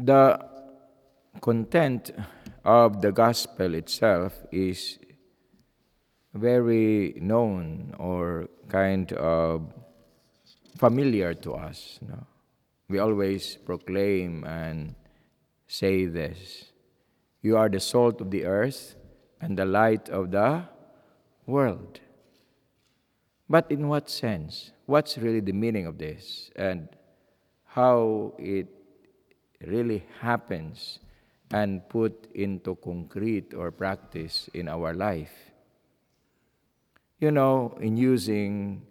the content of the gospel itself is very known or kind of familiar to us. No? We always proclaim and say this You are the salt of the earth and the light of the world. But in what sense? What's really the meaning of this? And how it really happens and put into concrete or practice in our life. You know, in using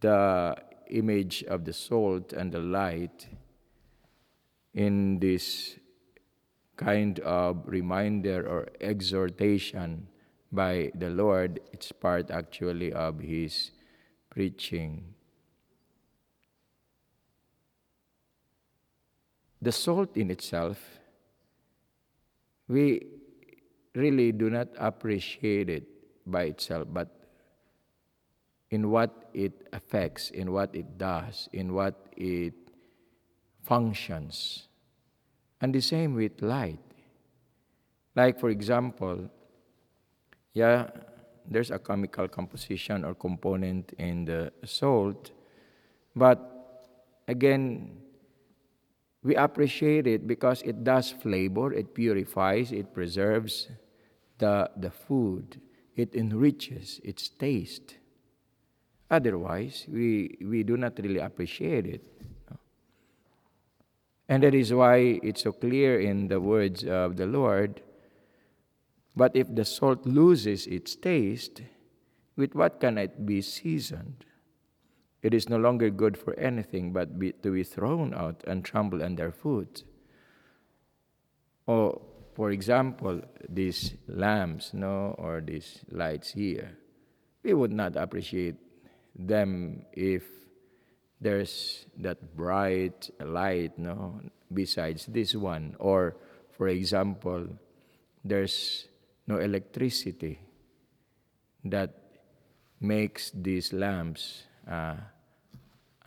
the image of the salt and the light in this kind of reminder or exhortation by the Lord, it's part actually of His preaching. The salt in itself, we really do not appreciate it by itself, but in what it affects, in what it does, in what it functions. And the same with light. Like, for example, yeah, there's a chemical composition or component in the salt, but again, we appreciate it because it does flavor, it purifies, it preserves the, the food, it enriches its taste. Otherwise, we, we do not really appreciate it. And that is why it's so clear in the words of the Lord. But if the salt loses its taste, with what can it be seasoned? It is no longer good for anything but be, to be thrown out and trampled underfoot. Or, for example, these lamps, no, or these lights here, we would not appreciate them if there's that bright light no besides this one or for example there's no electricity that makes these lamps uh,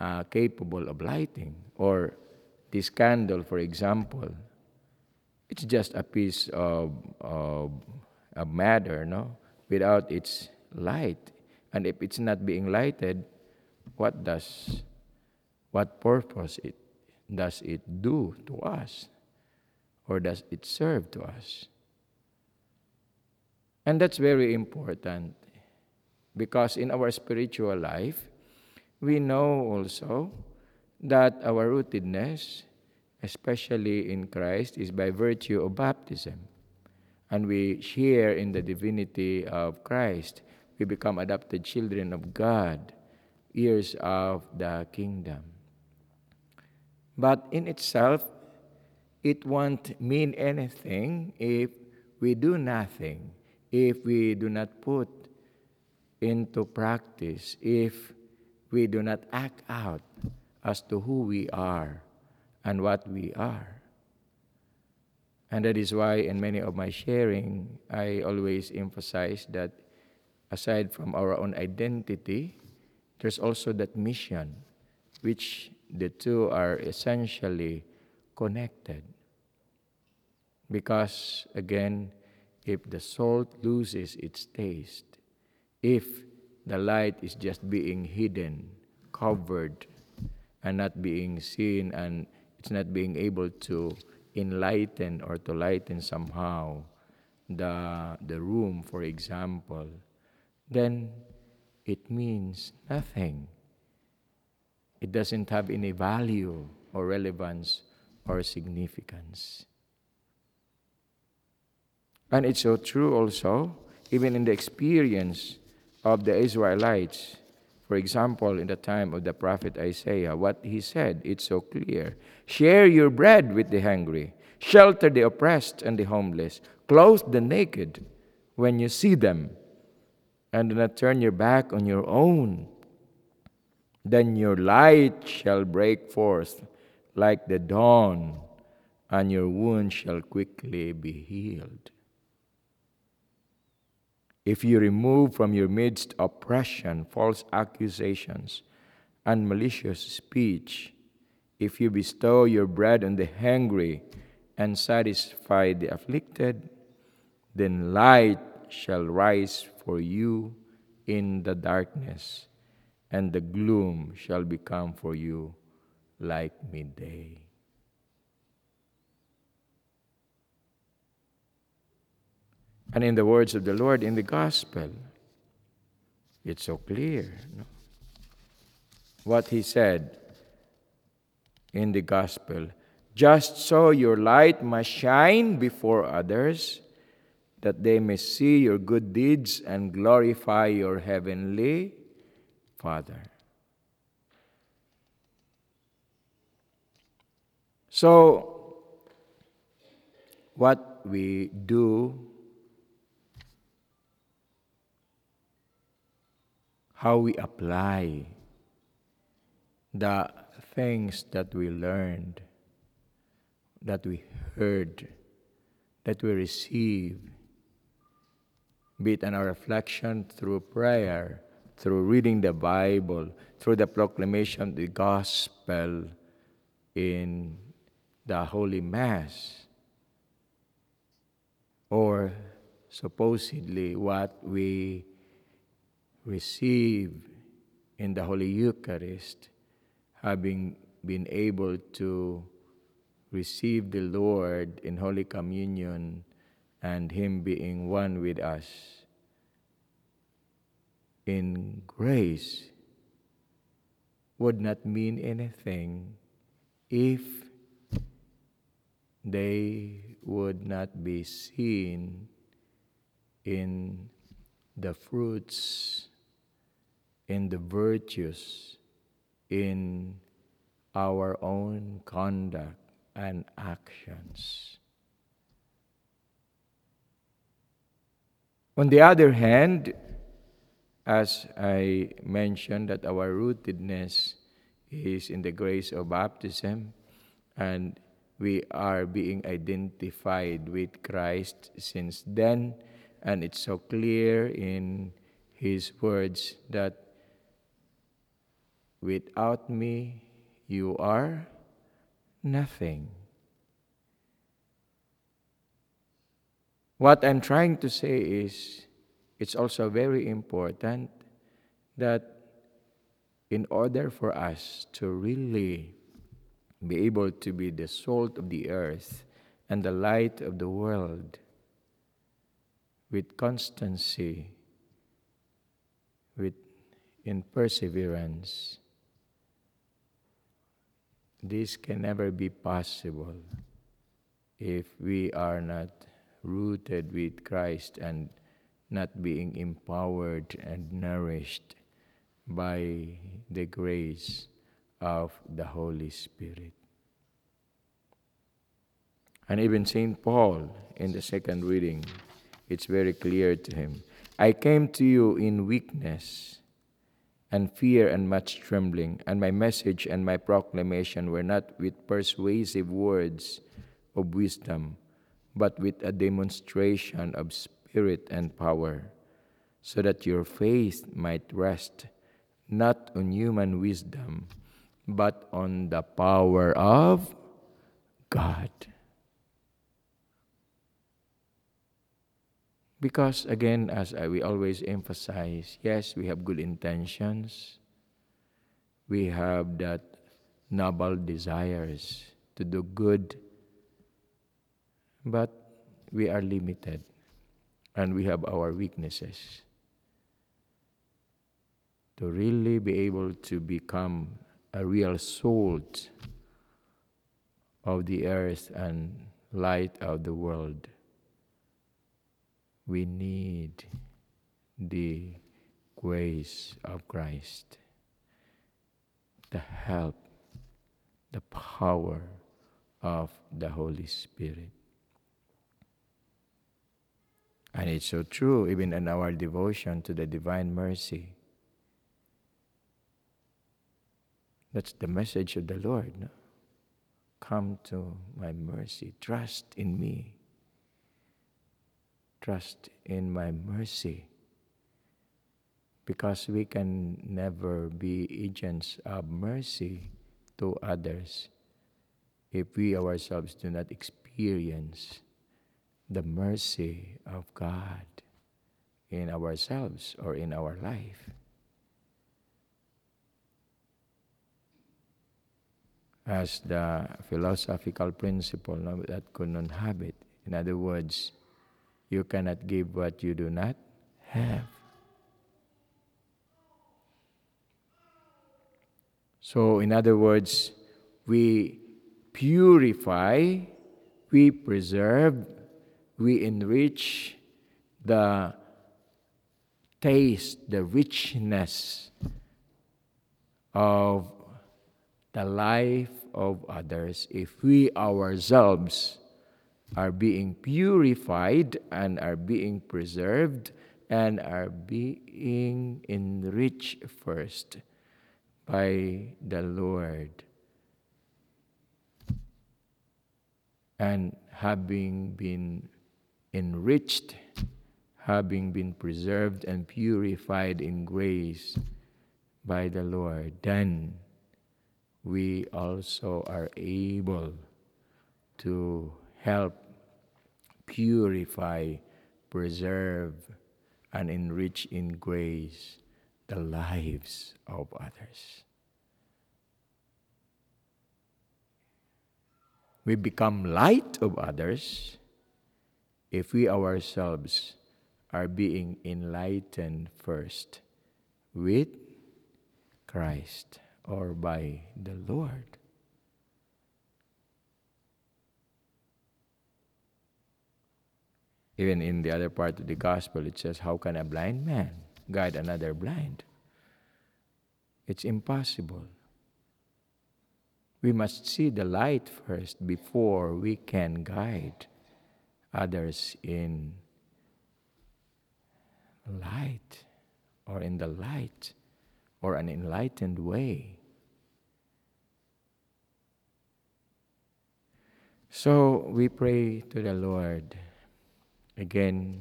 uh, capable of lighting or this candle for example it's just a piece of, of, of matter no without its light and if it's not being lighted, what does what purpose it does it do to us? Or does it serve to us? And that's very important because in our spiritual life, we know also that our rootedness, especially in Christ, is by virtue of baptism. And we share in the divinity of Christ we become adopted children of God, heirs of the kingdom. But in itself, it won't mean anything if we do nothing, if we do not put into practice, if we do not act out as to who we are and what we are. And that is why, in many of my sharing, I always emphasize that aside from our own identity, there's also that mission, which the two are essentially connected. Because, again, if the salt loses its taste, if the light is just being hidden, covered, and not being seen, and it's not being able to enlighten or to lighten somehow the, the room, for example, then it means nothing. It doesn't have any value or relevance or significance. And it's so true also, even in the experience of the Israelites. For example, in the time of the prophet Isaiah, what he said, it's so clear. Share your bread with the hungry, shelter the oppressed and the homeless, clothe the naked when you see them and do not turn your back on your own. Then your light shall break forth like the dawn, and your wound shall quickly be healed. If you remove from your midst oppression, false accusations, and malicious speech, if you bestow your bread on the hungry and satisfy the afflicted, then light shall rise for you in the darkness, and the gloom shall become for you like midday. And in the words of the Lord in the gospel, it's so clear. No? What he said in the gospel just so your light must shine before others, that they may see your good deeds and glorify your heavenly Father. So, what we do, how we apply the things that we learned, that we heard, that we receive, be it in our reflection through prayer, through reading the Bible, through the proclamation of the gospel in the Holy Mass, or supposedly what we receive in the Holy Eucharist, having been able to receive the Lord in Holy Communion and Him being one with us in grace would not mean anything if they would not be seen in the fruits, in the virtues, in our own conduct and actions. On the other hand, as I mentioned, that our rootedness is in the grace of baptism, and we are being identified with Christ since then, and it's so clear in His words that without me you are nothing. What I'm trying to say is it's also very important that in order for us to really be able to be the salt of the earth and the light of the world with constancy, with in perseverance, this can never be possible if we are not rooted with Christ and not being empowered and nourished by the grace of the Holy Spirit. And even St. Paul, in the second reading, it's very clear to him I came to you in weakness and fear and much trembling, and my message and my proclamation were not with persuasive words of wisdom, but with a demonstration of spirit and power, so that your faith might rest not on human wisdom, but on the power of God. Because again, as we always emphasize, yes, we have good intentions. We have that noble desires to do good, but we are limited and we have our weaknesses. To really be able to become a real salt of the earth and light of the world we need the grace of Christ, the help, the power of the Holy Spirit. And it's so true, even in our devotion to the divine mercy. That's the message of the Lord. No? Come to my mercy, trust in me trust in my mercy because we can never be agents of mercy to others if we ourselves do not experience the mercy of God in ourselves or in our life. As the philosophical principle nemo dat quod non habet. In other words, you cannot give what you do not have. So, in other words, we purify, we preserve, we enrich the taste, the richness of the life of others if we ourselves are being purified and are being preserved and are being enriched first by the Lord. And having been enriched, having been preserved and purified in grace by the Lord, then we also are able to help purify, preserve, and enrich in grace the lives of others. We become light of others if we ourselves are being enlightened first with Christ or by the Lord. Even in the other part of the gospel, it says, How can a blind man guide another blind? It's impossible. We must see the light first before we can guide others in light or in the light or an enlightened way. So we pray to the Lord. Again,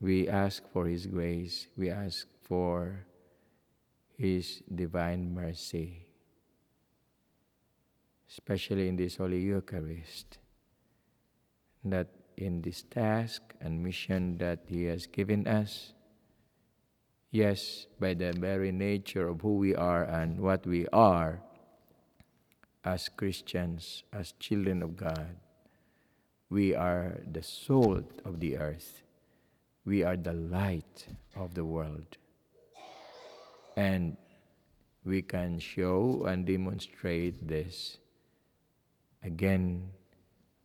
we ask for His grace, we ask for His divine mercy, especially in this Holy Eucharist, that in this task and mission that He has given us, yes, by the very nature of who we are and what we are as Christians, as children of God, we are the salt of the earth. We are the light of the world. And we can show and demonstrate this again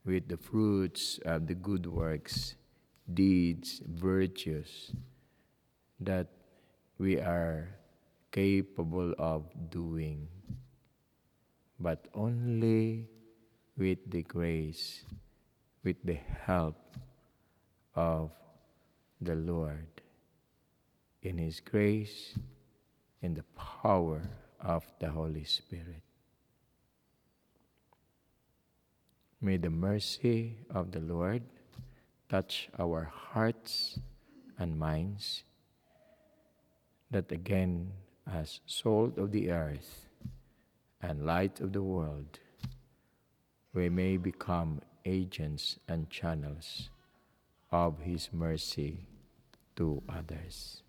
with the fruits of the good works, deeds, virtues that we are capable of doing, but only with the grace with the help of the Lord in His grace, in the power of the Holy Spirit. May the mercy of the Lord touch our hearts and minds, that again, as salt of the earth and light of the world, we may become agents and channels of His mercy to others.